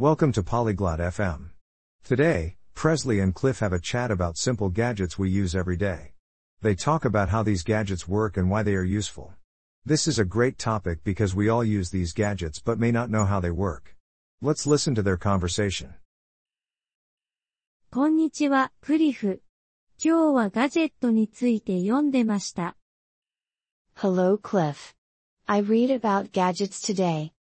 Welcome to Polyglot FM. Today, Presley and Cliff have a chat about simple gadgets we use every day. They talk about how these gadgets work and why they are useful. This is a great topic because we all use these gadgets but may not know how they work. Let's listen to their conversation. こんにちは、クリフ。今日はガジェットについて読んでました。 Hello Cliff. I read about gadgets today.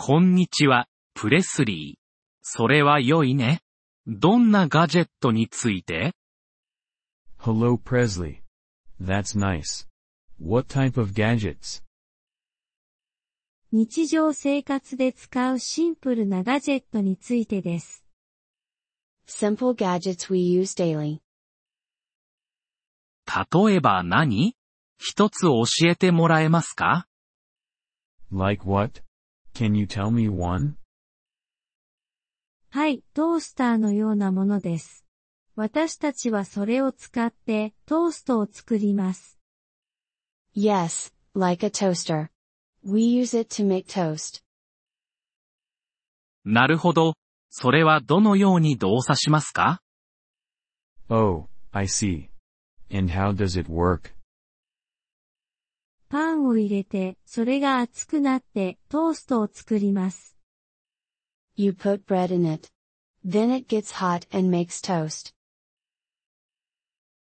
こんにちは、プレスリー。それは良いね。どんなガジェットについて Hello Presley. That's nice. What type of gadgets? 日常生活で使うシンプルなガジェットについてです。Simple gadgets we use daily. 例えば何一つ教えてもらえますか Like what? Can you tell me one? はい、トースターのようなものです。私たちはそれを使ってトーストを作ります。Yes, like a toaster. We use it to make toast. なるほど。それはどのように動作しますか Oh, I see. And how does it work? パンを入れて、それが熱くなってトーストを作ります。You put bread in it. Then it gets hot and makes toast.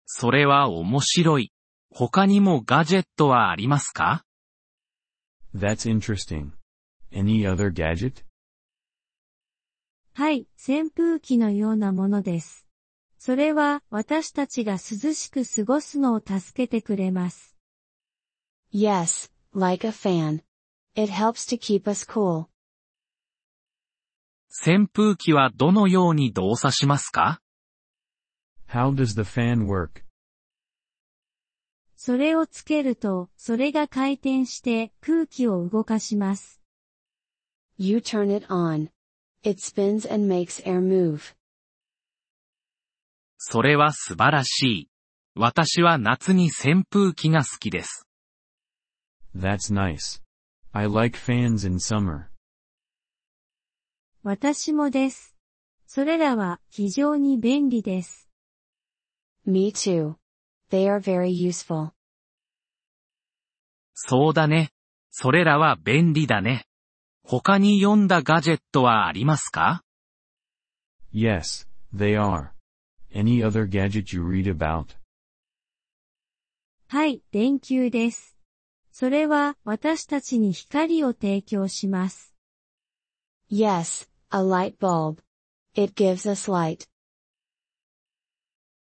それは面白い。他にもガジェットはありますか？That's interesting. Any other gadget? はい、扇風機のようなものです。それは私たちが涼しく過ごすのを助けてくれます。Yes, like a fan. It helps to keep us cool. 扇風機はどのように動作しますか How does the fan work? それをつけると、それが回転して空気を動かします。You turn it on. It spins and makes air move. それは素晴らしい。私は夏に扇風機が好きです。That's nice. I like fans in summer. 私もです。それらは非常に便利です。Me too. They are very useful. そうだね。それらは便利だね。他に読んだガジェットはありますか Yes, they are. Any other gadget you read about? はい、電球です。それは私たちに光を提供します。Yes, a light bulb. It gives us light.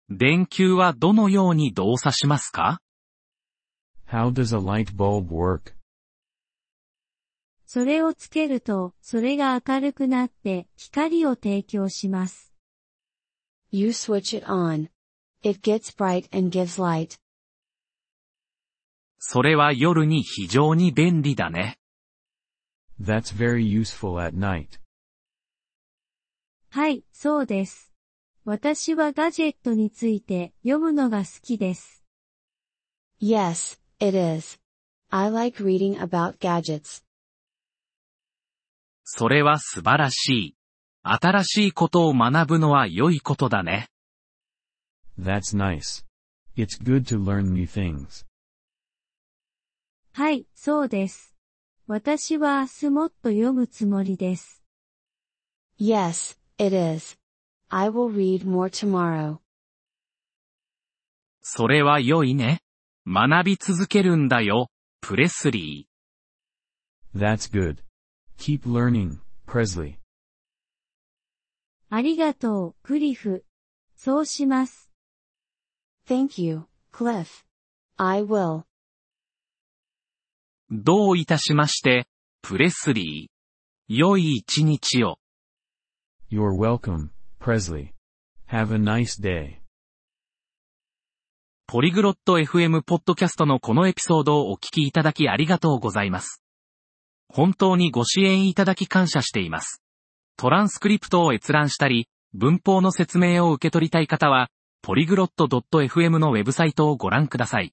電球はどのように動作しますか How does a light bulb work? それをつけると、それが明るくなって光を提供します。You switch it on. It gets bright and gives light. それは夜に非常に便利だね。That's very useful at night. はい、そうです。私はガジェットについて読むのが好きです。Yes, it is. I like reading about gadgets. それは素晴らしい。新しいことを学ぶのは良いことだね。That's nice. It's good to learn new things. はい、そうです。私は明日もっと読むつもりです。Yes, it is. I will read more tomorrow. それは良いね。学び続けるんだよ、プレスリー。That's good. Keep learning, Presley. ありがとう、クリフ。そうします。Thank you, Cliff. I will. どういたしまして、プレスリー。良い一日を。You're welcome, Presley. Have a nice day. ポリグロット FM ポッドキャストのこのエピソードをお聞きいただきありがとうございます。本当にご支援いただき感謝しています。トランスクリプトを閲覧したり、文法の説明を受け取りたい方は、ポリグロット .fm のウェブサイトをご覧ください。